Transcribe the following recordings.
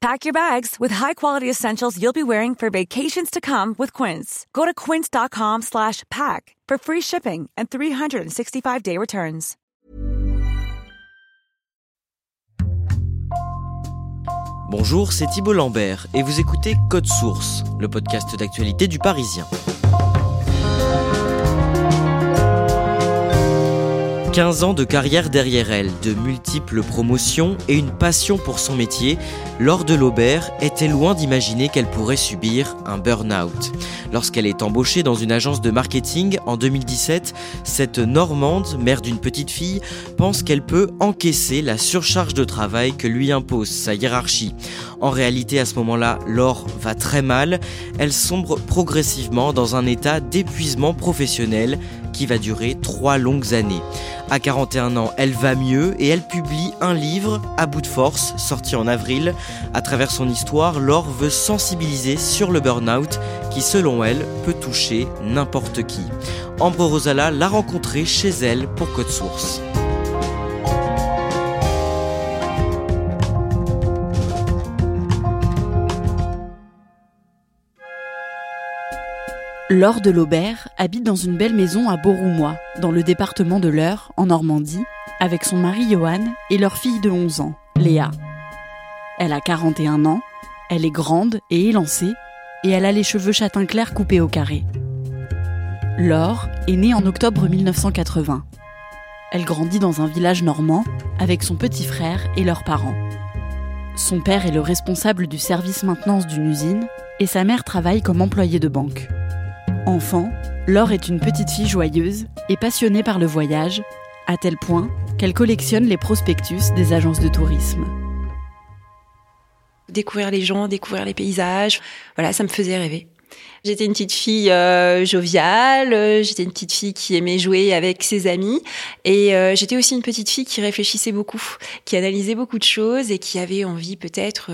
Pack your bags with high-quality essentials you'll be wearing for vacations to come with Quince. Go to quince.com/pack for free shipping and 365-day returns. Bonjour, c'est Thibault Lambert et vous écoutez Code Source, le podcast d'actualité du Parisien. 15 ans de carrière derrière elle, de multiples promotions et une passion pour son métier, Laure de Laubert était loin d'imaginer qu'elle pourrait subir un burn-out. Lorsqu'elle est embauchée dans une agence de marketing en 2017, cette Normande, mère d'une petite fille, pense qu'elle peut encaisser la surcharge de travail que lui impose sa hiérarchie. En réalité, à ce moment-là, Laure va très mal. Elle sombre progressivement dans un état d'épuisement professionnel qui va durer trois longues années. À 41 ans, elle va mieux et elle publie un livre, À bout de force, sorti en avril. À travers son histoire, Laure veut sensibiliser sur le burn-out qui, selon elle, peut toucher n'importe qui. Ambre Rosala l'a rencontrée chez elle pour Code Source. Laure de Laubert habite dans une belle maison à Beauroumois, dans le département de l'Eure, en Normandie, avec son mari Johan et leur fille de 11 ans, Léa. Elle a 41 ans, elle est grande et élancée, et elle a les cheveux châtain clair coupés au carré. Laure est née en octobre 1980. Elle grandit dans un village normand avec son petit frère et leurs parents. Son père est le responsable du service maintenance d'une usine et sa mère travaille comme employée de banque. Enfant, Laure est une petite fille joyeuse et passionnée par le voyage, à tel point qu'elle collectionne les prospectus des agences de tourisme. Découvrir les gens, découvrir les paysages, voilà, ça me faisait rêver. J'étais une petite fille euh, joviale, euh, j'étais une petite fille qui aimait jouer avec ses amis et euh, j'étais aussi une petite fille qui réfléchissait beaucoup, qui analysait beaucoup de choses et qui avait envie peut-être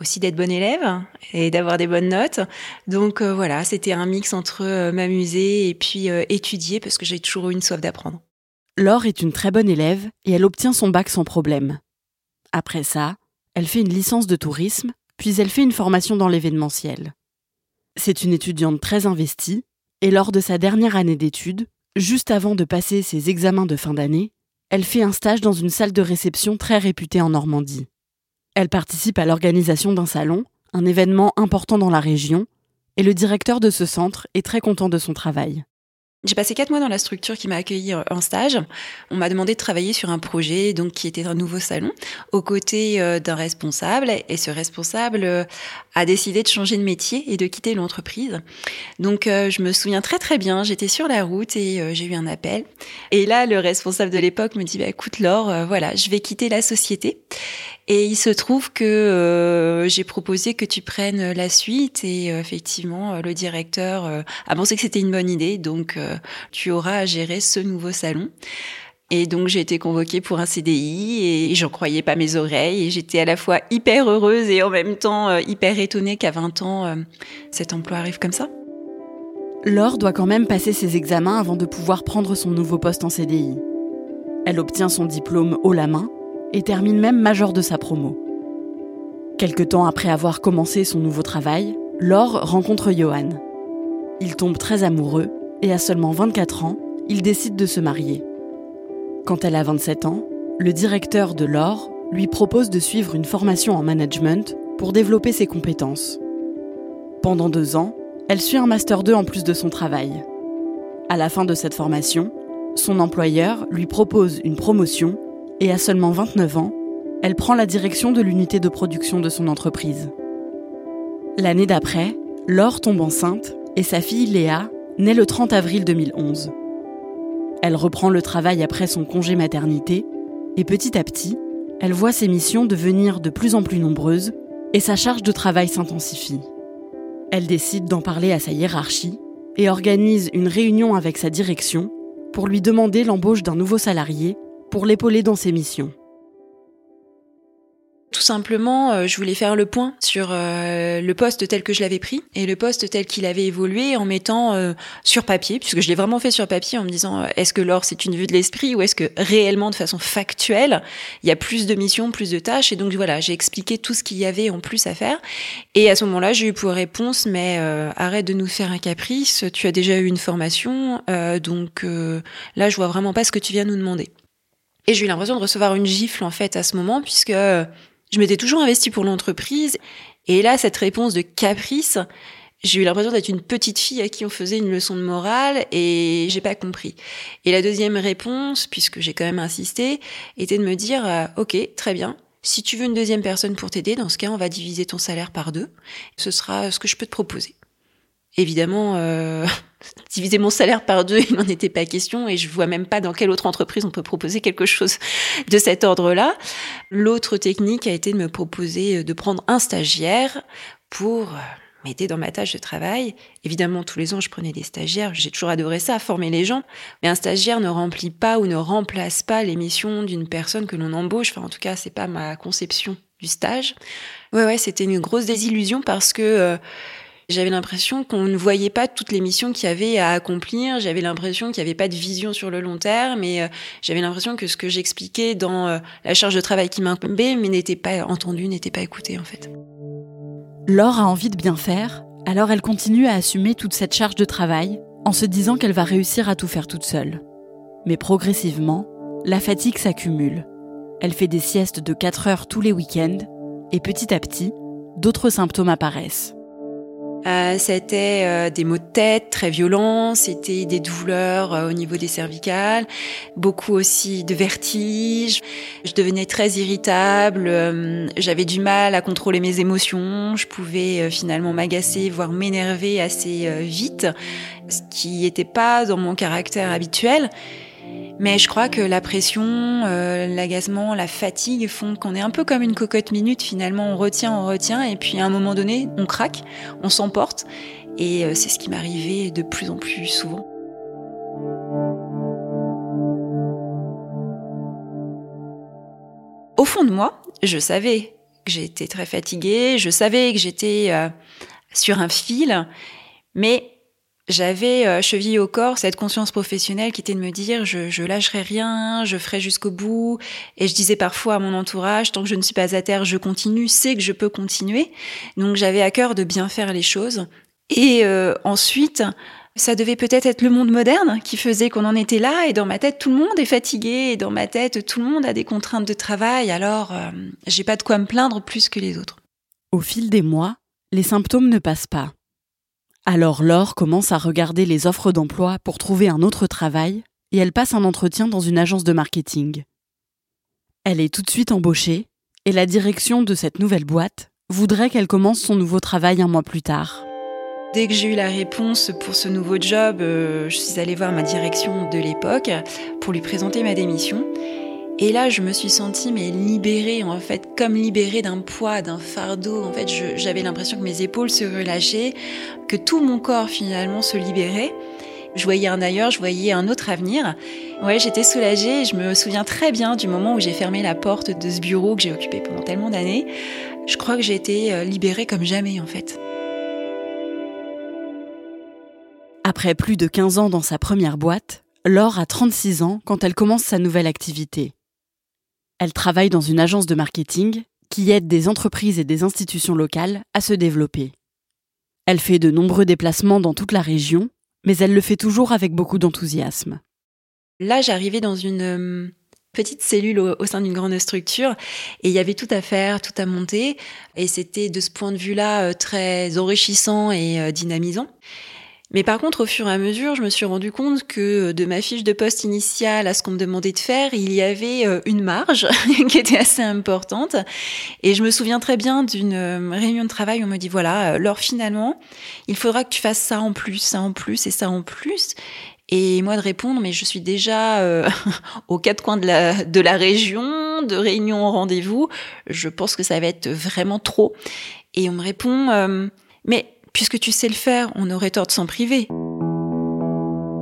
aussi d'être bonne élève et d'avoir des bonnes notes. Donc voilà, c'était un mix entre m'amuser et puis étudier parce que j'ai toujours eu une soif d'apprendre. Laure est une très bonne élève et elle obtient son bac sans problème. Après ça, elle fait une licence de tourisme, puis elle fait une formation dans l'événementiel. C'est une étudiante très investie, et lors de sa dernière année d'études, juste avant de passer ses examens de fin d'année, elle fait un stage dans une salle de réception très réputée en Normandie. Elle participe à l'organisation d'un salon, un événement important dans la région, et le directeur de ce centre est très content de son travail. J'ai passé quatre mois dans la structure qui m'a accueilli en stage. On m'a demandé de travailler sur un projet donc qui était un nouveau salon aux côtés euh, d'un responsable. Et ce responsable euh, a décidé de changer de métier et de quitter l'entreprise. Donc euh, je me souviens très très bien, j'étais sur la route et j'ai eu un appel. Et là le responsable de l'époque me dit bah écoute Laure, voilà, je vais quitter la société. Et il se trouve que j'ai proposé que tu prennes la suite. Et effectivement le directeur a pensé que c'était une bonne idée, donc tu auras à gérer ce nouveau salon. Et donc j'ai été convoquée pour un CDI et j'en croyais pas mes oreilles et j'étais à la fois hyper heureuse et en même temps hyper étonnée qu'à 20 ans cet emploi arrive comme ça. Laure doit quand même passer ses examens avant de pouvoir prendre son nouveau poste en CDI. Elle obtient son diplôme haut la main et termine même major de sa promo. Quelque temps après avoir commencé son nouveau travail, Laure rencontre Johan. Il tombe très amoureux et à seulement 24 ans, il décide de se marier. Quand elle a 27 ans, le directeur de Laure lui propose de suivre une formation en management pour développer ses compétences. Pendant deux ans, elle suit un Master 2 en plus de son travail. À la fin de cette formation, son employeur lui propose une promotion et à seulement 29 ans, elle prend la direction de l'unité de production de son entreprise. L'année d'après, Laure tombe enceinte et sa fille Léa naît le 30 avril 2011. Elle reprend le travail après son congé maternité et petit à petit, elle voit ses missions devenir de plus en plus nombreuses et sa charge de travail s'intensifie. Elle décide d'en parler à sa hiérarchie et organise une réunion avec sa direction pour lui demander l'embauche d'un nouveau salarié pour l'épauler dans ses missions. Tout simplement, euh, je voulais faire le point sur euh, le poste tel que je l'avais pris et le poste tel qu'il avait évolué en mettant euh, sur papier, puisque je l'ai vraiment fait sur papier en me disant est-ce que l'or c'est une vue de l'esprit ou est-ce que réellement de façon factuelle il y a plus de missions, plus de tâches et donc voilà j'ai expliqué tout ce qu'il y avait en plus à faire et à ce moment-là j'ai eu pour réponse mais arrête de nous faire un caprice, tu as déjà eu une formation donc là je vois vraiment pas ce que tu viens nous demander. Et j'ai eu l'impression de recevoir une gifle en fait à ce moment puisque je m'étais toujours investie pour l'entreprise. Et là, cette réponse de caprice, j'ai eu l'impression d'être une petite fille à qui on faisait une leçon de morale et j'ai pas compris. Et la deuxième réponse, puisque j'ai quand même insisté, était de me dire, euh, ok, très bien. Si tu veux une deuxième personne pour t'aider, dans ce cas, on va diviser ton salaire par deux. Ce sera ce que je peux te proposer. Évidemment, euh, diviser mon salaire par deux, il n'en était pas question et je vois même pas dans quelle autre entreprise on peut proposer quelque chose de cet ordre-là. L'autre technique a été de me proposer de prendre un stagiaire pour euh, m'aider dans ma tâche de travail. Évidemment, tous les ans, je prenais des stagiaires. J'ai toujours adoré ça, former les gens. Mais un stagiaire ne remplit pas ou ne remplace pas les missions d'une personne que l'on embauche. Enfin, en tout cas, c'est pas ma conception du stage. Ouais, ouais, c'était une grosse désillusion parce que euh, j'avais l'impression qu'on ne voyait pas toutes les missions qu'il y avait à accomplir. J'avais l'impression qu'il n'y avait pas de vision sur le long terme. Et euh, j'avais l'impression que ce que j'expliquais dans euh, la charge de travail qui m'incombait, mais n'était pas entendu, n'était pas écouté en fait. Laure a envie de bien faire, alors elle continue à assumer toute cette charge de travail en se disant qu'elle va réussir à tout faire toute seule. Mais progressivement, la fatigue s'accumule. Elle fait des siestes de 4 heures tous les week-ends et petit à petit, d'autres symptômes apparaissent. Euh, c'était euh, des maux de tête très violents, c'était des douleurs euh, au niveau des cervicales, beaucoup aussi de vertiges. Je devenais très irritable, j'avais du mal à contrôler mes émotions, je pouvais finalement m'agacer, voire m'énerver assez vite, ce qui n'était pas dans mon caractère habituel. Mais je crois que la pression, euh, l'agacement, la fatigue font qu'on est un peu comme une cocotte minute finalement. On retient, on retient, et puis à un moment donné, on craque, on s'emporte. Et euh, c'est ce qui m'arrivait de plus en plus souvent. Au fond de moi, je savais que j'étais très fatiguée, je savais que j'étais euh, sur un fil, mais j'avais euh, chevillé au corps cette conscience professionnelle qui était de me dire je, je lâcherai rien, je ferai jusqu'au bout. Et je disais parfois à mon entourage, tant que je ne suis pas à terre, je continue, c'est que je peux continuer. Donc j'avais à cœur de bien faire les choses. Et euh, ensuite, ça devait peut-être être le monde moderne qui faisait qu'on en était là. Et dans ma tête, tout le monde est fatigué. Et dans ma tête, tout le monde a des contraintes de travail. Alors, euh, j'ai pas de quoi me plaindre plus que les autres. Au fil des mois, les symptômes ne passent pas. Alors Laure commence à regarder les offres d'emploi pour trouver un autre travail et elle passe un entretien dans une agence de marketing. Elle est tout de suite embauchée et la direction de cette nouvelle boîte voudrait qu'elle commence son nouveau travail un mois plus tard. Dès que j'ai eu la réponse pour ce nouveau job, euh, je suis allée voir ma direction de l'époque pour lui présenter ma démission. Et là, je me suis sentie mais libérée en fait, comme libérée d'un poids, d'un fardeau. En fait, j'avais l'impression que mes épaules se relâchaient, que tout mon corps finalement se libérait. Je voyais un ailleurs, je voyais un autre avenir. Ouais, j'étais soulagée. Je me souviens très bien du moment où j'ai fermé la porte de ce bureau que j'ai occupé pendant tellement d'années. Je crois que j'ai été euh, libérée comme jamais en fait. Après plus de 15 ans dans sa première boîte, Laure a 36 ans quand elle commence sa nouvelle activité. Elle travaille dans une agence de marketing qui aide des entreprises et des institutions locales à se développer. Elle fait de nombreux déplacements dans toute la région, mais elle le fait toujours avec beaucoup d'enthousiasme. Là, j'arrivais dans une euh, petite cellule au, sein d'une grande structure et il y avait tout à faire, tout à monter et c'était de ce point de vue-là euh, très enrichissant et euh, dynamisant. Mais par contre, au fur et à mesure, je me suis rendu compte que de ma fiche de poste initiale à ce qu'on me demandait de faire, il y avait euh, une marge qui était assez importante. Et je me souviens très bien d'une euh, réunion de travail où on me dit, voilà, euh, Laure, finalement, il faudra que tu fasses ça en plus, ça en plus et ça en plus. Et moi de répondre, mais je suis déjà aux quatre coins de la, de la région, de réunion en rendez-vous, je pense que ça va être vraiment trop. Et on me répond, mais Puisque tu sais le faire, on aurait tort de s'en priver.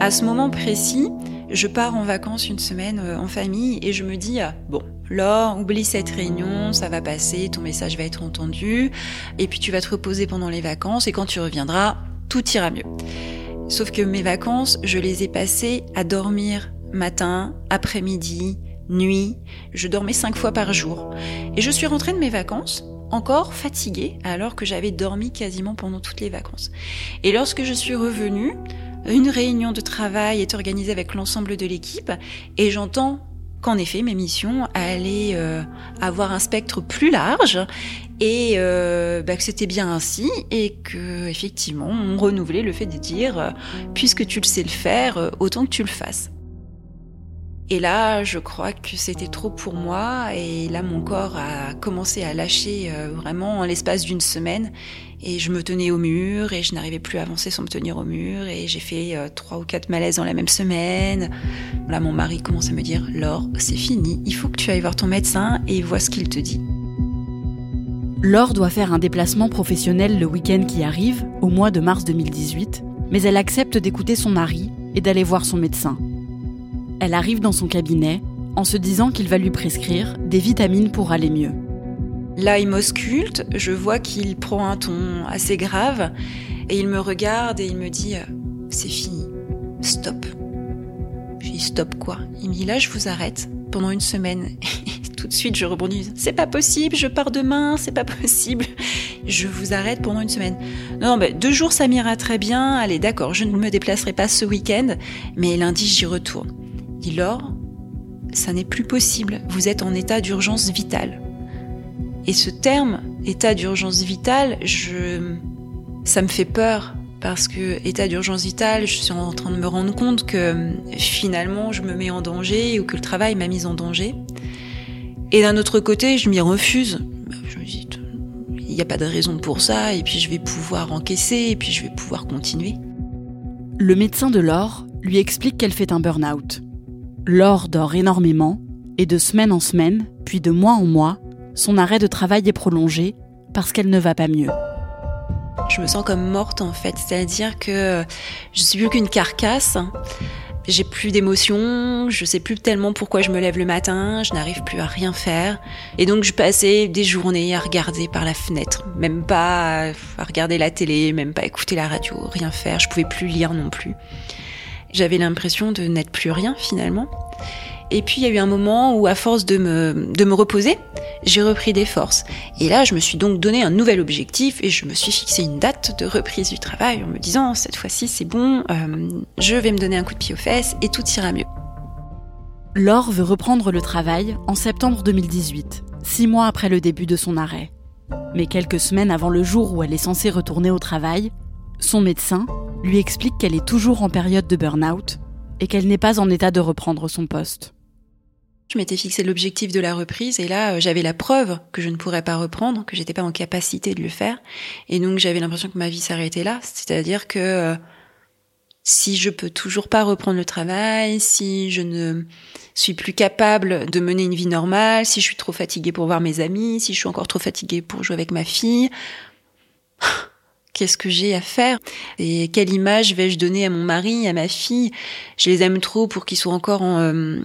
À ce moment précis, je pars en vacances une semaine euh, en famille et je me dis ah, bon, Laure, oublie cette réunion, ça va passer, ton message va être entendu, et puis tu vas te reposer pendant les vacances et quand tu reviendras, tout ira mieux. Sauf que mes vacances, je les ai passées à dormir matin, après-midi, nuit. Je dormais cinq fois par jour. Et je suis rentrée de mes vacances encore fatiguée alors que j'avais dormi quasiment pendant toutes les vacances. Et lorsque je suis revenue, une réunion de travail est organisée avec l'ensemble de l'équipe et j'entends qu'en effet mes missions allaient euh, avoir un spectre plus large et euh, bah, que c'était bien ainsi et que effectivement on renouvelait le fait de dire euh, puisque tu le sais le faire autant que tu le fasses. Et là, je crois que c'était trop pour moi. Et là, mon corps a commencé à lâcher euh, vraiment en l'espace d'une semaine. Et je me tenais au mur et je n'arrivais plus à avancer sans me tenir au mur. Et j'ai fait euh, trois ou quatre malaises dans la même semaine. Là, mon mari commence à me dire Laure, c'est fini. Il faut que tu ailles voir ton médecin et vois ce qu'il te dit. Laure doit faire un déplacement professionnel le week-end qui arrive, au mois de mars 2018. Mais elle accepte d'écouter son mari et d'aller voir son médecin. Elle arrive dans son cabinet en se disant qu'il va lui prescrire des vitamines pour aller mieux. Là, il m'ausculte, je vois qu'il prend un ton assez grave et il me regarde et il me dit C'est fini, stop. Je dis Stop quoi? Il me dit Là, je vous arrête pendant une semaine. tout de suite, je rebondis C'est pas possible, je pars demain, c'est pas possible. Je vous arrête pendant une semaine. Non, non, deux jours, ça m'ira très bien. Allez, d'accord, je ne me déplacerai pas ce week-end, mais lundi, j'y retourne dit Laure, ça n'est plus possible, vous êtes en état d'urgence vitale. Et ce terme, état d'urgence vitale, ça me fait peur parce que état d'urgence vitale, je suis en train de me rendre compte que finalement je me mets en danger ou que le travail m'a mise en danger. Et d'un autre côté, je m'y refuse. Je me dis, il n'y a pas de raison pour ça, et puis je vais pouvoir encaisser, et puis je vais pouvoir continuer. Le médecin de Laure lui explique qu'elle fait un burn-out. Laure dort énormément et de semaine en semaine, puis de mois en mois, son arrêt de travail est prolongé parce qu'elle ne va pas mieux. Je me sens comme morte en fait, c'est-à-dire que je suis plus qu'une carcasse. J'ai plus d'émotions, je sais plus tellement pourquoi je me lève le matin, je n'arrive plus à rien faire. Et donc je passais des journées à regarder par la fenêtre, même pas à regarder la télé, même pas écouter la radio, rien faire, je pouvais plus lire non plus. J'avais l'impression de n'être plus rien finalement. Et puis il y a eu un moment où à force de me, de me reposer, j'ai repris des forces. Et là, je me suis donc donné un nouvel objectif et je me suis fixé une date de reprise du travail en me disant cette fois-ci c'est bon, euh, je vais me donner un coup de pied aux fesses et tout ira mieux. Laure veut reprendre le travail en septembre 2018, six mois après le début de son arrêt. Mais quelques semaines avant le jour où elle est censée retourner au travail, son médecin, lui explique qu'elle est toujours en période de burn-out et qu'elle n'est pas en état de reprendre son poste. Je m'étais fixé l'objectif de la reprise et là j'avais la preuve que je ne pourrais pas reprendre, que j'étais pas en capacité de le faire et donc j'avais l'impression que ma vie s'arrêtait là, c'est-à-dire que euh, si je peux toujours pas reprendre le travail, si je ne suis plus capable de mener une vie normale, si je suis trop fatiguée pour voir mes amis, si je suis encore trop fatiguée pour jouer avec ma fille, Qu'est-ce que j'ai à faire Et quelle image vais-je donner à mon mari, à ma fille Je les aime trop pour qu'ils soient encore euh,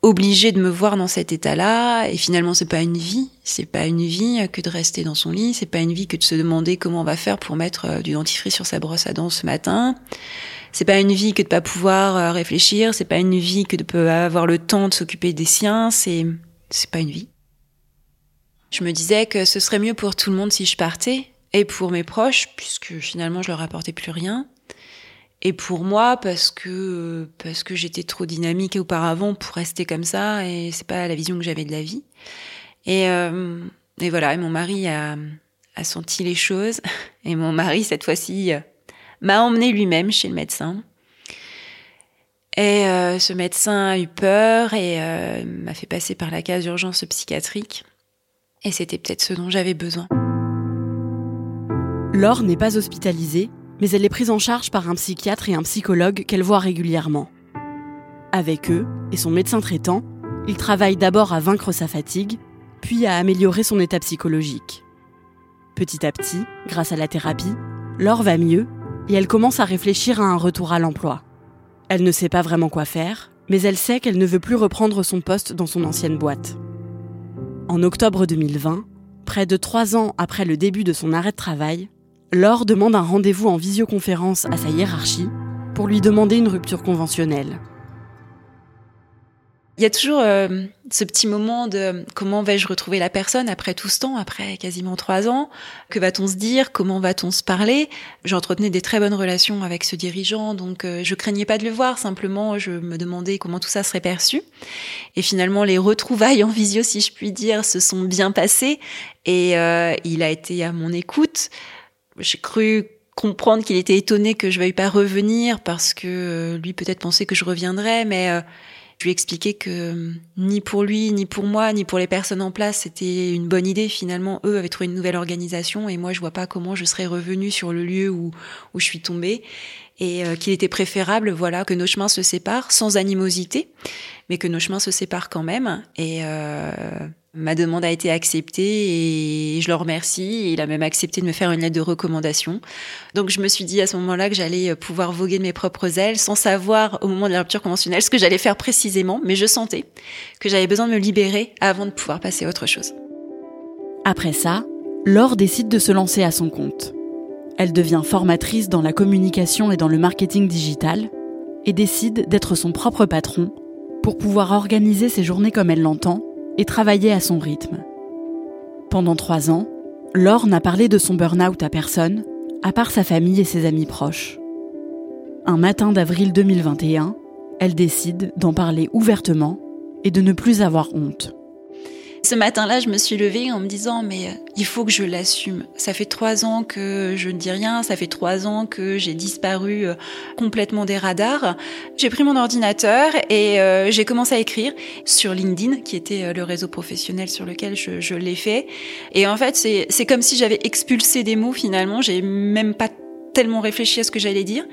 obligés de me voir dans cet état-là. Et finalement, c'est pas une vie. C'est pas une vie que de rester dans son lit. C'est pas une vie que de se demander comment on va faire pour mettre euh, du dentifrice sur sa brosse à dents ce matin. C'est pas une vie que de pas pouvoir euh, réfléchir. C'est pas une vie que de pas avoir le temps de s'occuper des siens. C'est c'est pas une vie. Je me disais que ce serait mieux pour tout le monde si je partais et pour mes proches, puisque finalement je leur apportais plus rien. Et pour moi, parce que, parce que j'étais trop dynamique auparavant pour rester comme ça, et c'est pas la vision que j'avais de la vie. Et, euh, et voilà, et mon mari a, senti les choses, et mon mari, cette fois-ci, m'a emmené lui-même chez le médecin. Et euh, ce médecin a eu peur et euh, m'a fait passer par la case d'urgence psychiatrique. Et c'était peut-être ce dont j'avais besoin. Laure n'est pas hospitalisée, mais elle est prise en charge par un psychiatre et un psychologue qu'elle voit régulièrement. Avec eux et son médecin traitant, il travaille d'abord à vaincre sa fatigue, puis à améliorer son état psychologique. Petit à petit, grâce à la thérapie, Laure va mieux et elle commence à réfléchir à un retour à l'emploi. Elle ne sait pas vraiment quoi faire, mais elle sait qu'elle ne veut plus reprendre son poste dans son ancienne boîte. En octobre 2020, près de trois ans après le début de son arrêt de travail, Laure demande un rendez-vous en visioconférence à sa hiérarchie pour lui demander une rupture conventionnelle. Il y a toujours euh, ce petit moment de comment vais-je retrouver la personne après tout ce temps, après quasiment trois ans? Que va-t-on se dire? Comment va-t-on se parler? J'entretenais des très bonnes relations avec ce dirigeant, donc euh, je craignais pas de le voir. Simplement, je me demandais comment tout ça serait perçu. Et finalement, les retrouvailles en visio, si je puis dire, se sont bien passées. Et euh, il a été à mon écoute. J'ai cru comprendre qu'il était étonné que je veuille pas revenir parce que lui peut-être pensait que je reviendrais, mais je lui ai expliqué que euh, ni pour lui, ni pour moi, ni pour les personnes en place, c'était une bonne idée. Finalement, eux avaient trouvé une nouvelle organisation et moi, je vois pas comment je serais revenue sur le lieu où, où je suis tombée et euh, qu'il était préférable, voilà, que nos chemins se séparent sans animosité, mais que nos chemins se séparent quand même. Et euh, Ma demande a été acceptée et je le remercie. Il a même accepté de me faire une lettre de recommandation. Donc je me suis dit à ce moment-là que j'allais pouvoir voguer de mes propres ailes sans savoir au moment de la rupture conventionnelle ce que j'allais faire précisément, mais je sentais que j'avais besoin de me libérer avant de pouvoir passer à autre chose. Après ça, Laure décide de se lancer à son compte. Elle devient formatrice dans la communication et dans le marketing digital et décide d'être son propre patron pour pouvoir organiser ses journées comme elle l'entend et travailler à son rythme. Pendant trois ans, Laure n'a parlé de son burn-out à personne, à part sa famille et ses amis proches. Un matin d'avril 2021, elle décide d'en parler ouvertement et de ne plus avoir honte. Ce matin-là, je me suis levée en me disant mais euh, il faut que je l'assume. Ça fait trois ans que je ne dis rien, ça fait trois ans que j'ai disparu euh, complètement des radars. J'ai pris mon ordinateur et euh, j'ai commencé à écrire sur LinkedIn, qui était le réseau professionnel sur lequel je, je l'ai fait. Et en fait, c'est comme si j'avais expulsé des mots finalement. J'ai même pas tellement réfléchi à ce que j'allais dire.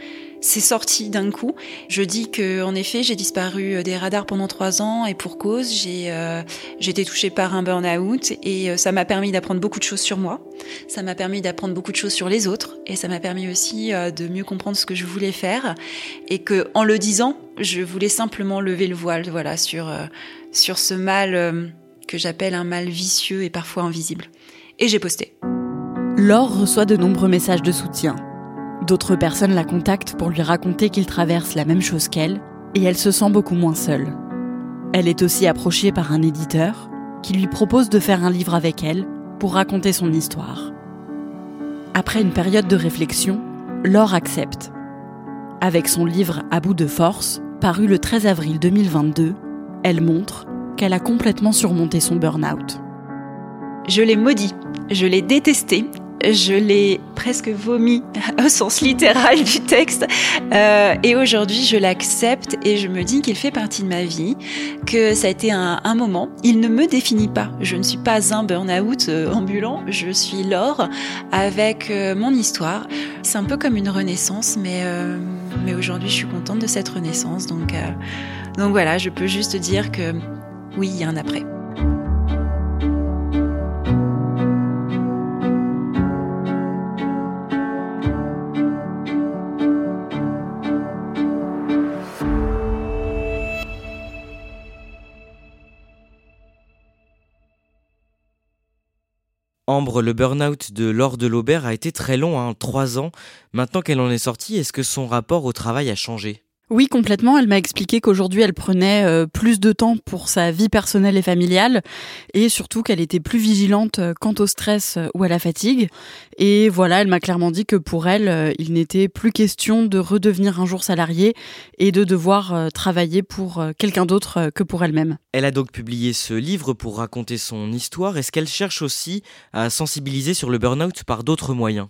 C'est sorti d'un coup. Je dis que, en effet, j'ai disparu euh, des radars pendant trois ans et pour cause, j'ai euh, été touchée par un burn-out et euh, ça m'a permis d'apprendre beaucoup de choses sur moi. Ça m'a permis d'apprendre beaucoup de choses sur les autres et ça m'a permis aussi de mieux comprendre ce que je voulais faire et que, en le disant, je voulais simplement lever le voile, voilà, sur sur ce mal que j'appelle un mal vicieux et parfois invisible. Et j'ai posté. Laure reçoit de nombreux messages de soutien D'autres personnes la contactent pour lui raconter qu'il traverse la même chose qu'elle, et elle se sent beaucoup moins seule. Elle est aussi approchée par un éditeur qui lui propose de faire un livre avec elle pour raconter son histoire. Après une période de réflexion, Laure accepte. Avec son livre À bout de force, paru le 13 avril 2022, elle montre qu'elle a complètement surmonté son burn-out. Je l'ai maudit, je l'ai détesté je l'ai presque vomi au sens littéral du texte. Euh, et aujourd'hui, je l'accepte et je me dis qu'il fait partie de ma vie, que ça a été un, moment. Il ne me définit pas. Je ne suis pas un burn-out euh, ambulant. Je suis Laure avec euh, mon histoire. C'est un peu comme une renaissance, mais, mais aujourd'hui, je suis contente de cette renaissance. Donc, donc voilà, je peux juste dire que oui, il y a un après. Le burn-out de Laure de Laubert a été très long, hein, trois ans. Maintenant qu'elle en est sortie, est-ce que son rapport au travail a changé? Oui, complètement. Elle m'a expliqué qu'aujourd'hui, elle prenait euh, plus de temps pour sa vie personnelle et familiale et surtout qu'elle était plus vigilante euh, quant au stress euh, ou à la fatigue. Et voilà, elle m'a clairement dit que pour elle, euh, il n'était plus question de redevenir un jour salarié et de devoir travailler pour quelqu'un d'autre que pour elle-même. Elle a donc publié ce livre pour raconter son histoire. Est-ce qu'elle cherche aussi à sensibiliser sur le burn-out par d'autres moyens?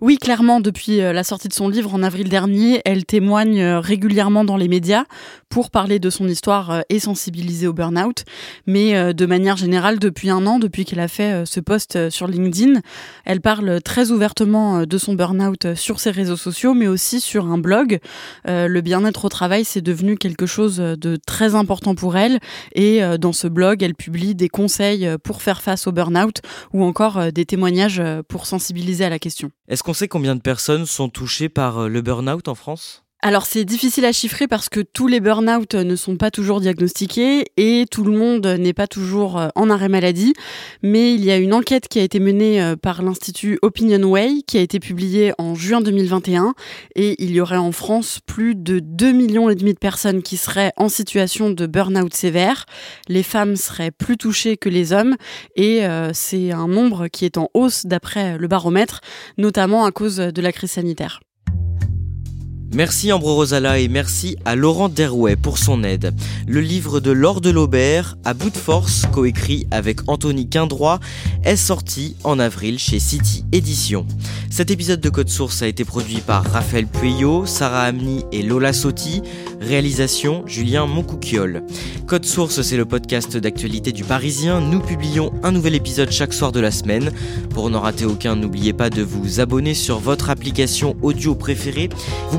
Oui, clairement, depuis la sortie de son livre en avril dernier, elle témoigne régulièrement dans les médias pour parler de son histoire et sensibiliser au burn-out. Mais de manière générale, depuis un an, depuis qu'elle a fait ce post sur LinkedIn, elle parle très ouvertement euh, de son burn-out euh, sur ses réseaux sociaux, mais aussi sur un blog. Euh, le bien-être au travail, c'est devenu quelque chose de très important pour elle. Et dans ce blog, elle publie des conseils pour faire face au burn-out ou encore des témoignages pour sensibiliser à la question. Est-ce qu'on sait combien de personnes sont touchées par le burn-out en France? Alors c'est difficile à chiffrer parce que tous les burn-out ne sont pas toujours diagnostiqués et tout le monde n'est pas toujours euh, en arrêt maladie. Mais il y a une enquête qui a été menée euh, par l'Institut Opinionway qui a été publiée en juin 2021 et il y aurait en France plus de 2 millions et demi de personnes qui seraient en situation de burn-out sévère. Les femmes seraient plus touchées que les hommes et euh, c'est un nombre qui est en hausse d'après le baromètre, notamment à cause de la crise sanitaire. Merci Ambro Rosala et merci à Laurent Derouet pour son aide. Le livre de Laure de Laubert, à bout de force, coécrit avec Anthony Quindroit, est sorti en avril chez City Édition. Cet épisode de Code Source a été produit par Raphaël Pueyo, Sarah Amni et Lola Sotti. Réalisation Julien Moncouquiol. Code Source, c'est le podcast d'actualité du Parisien. Nous publions un nouvel épisode chaque soir de la semaine. Pour n'en rater aucun, n'oubliez pas de vous abonner sur votre application audio préférée. Vous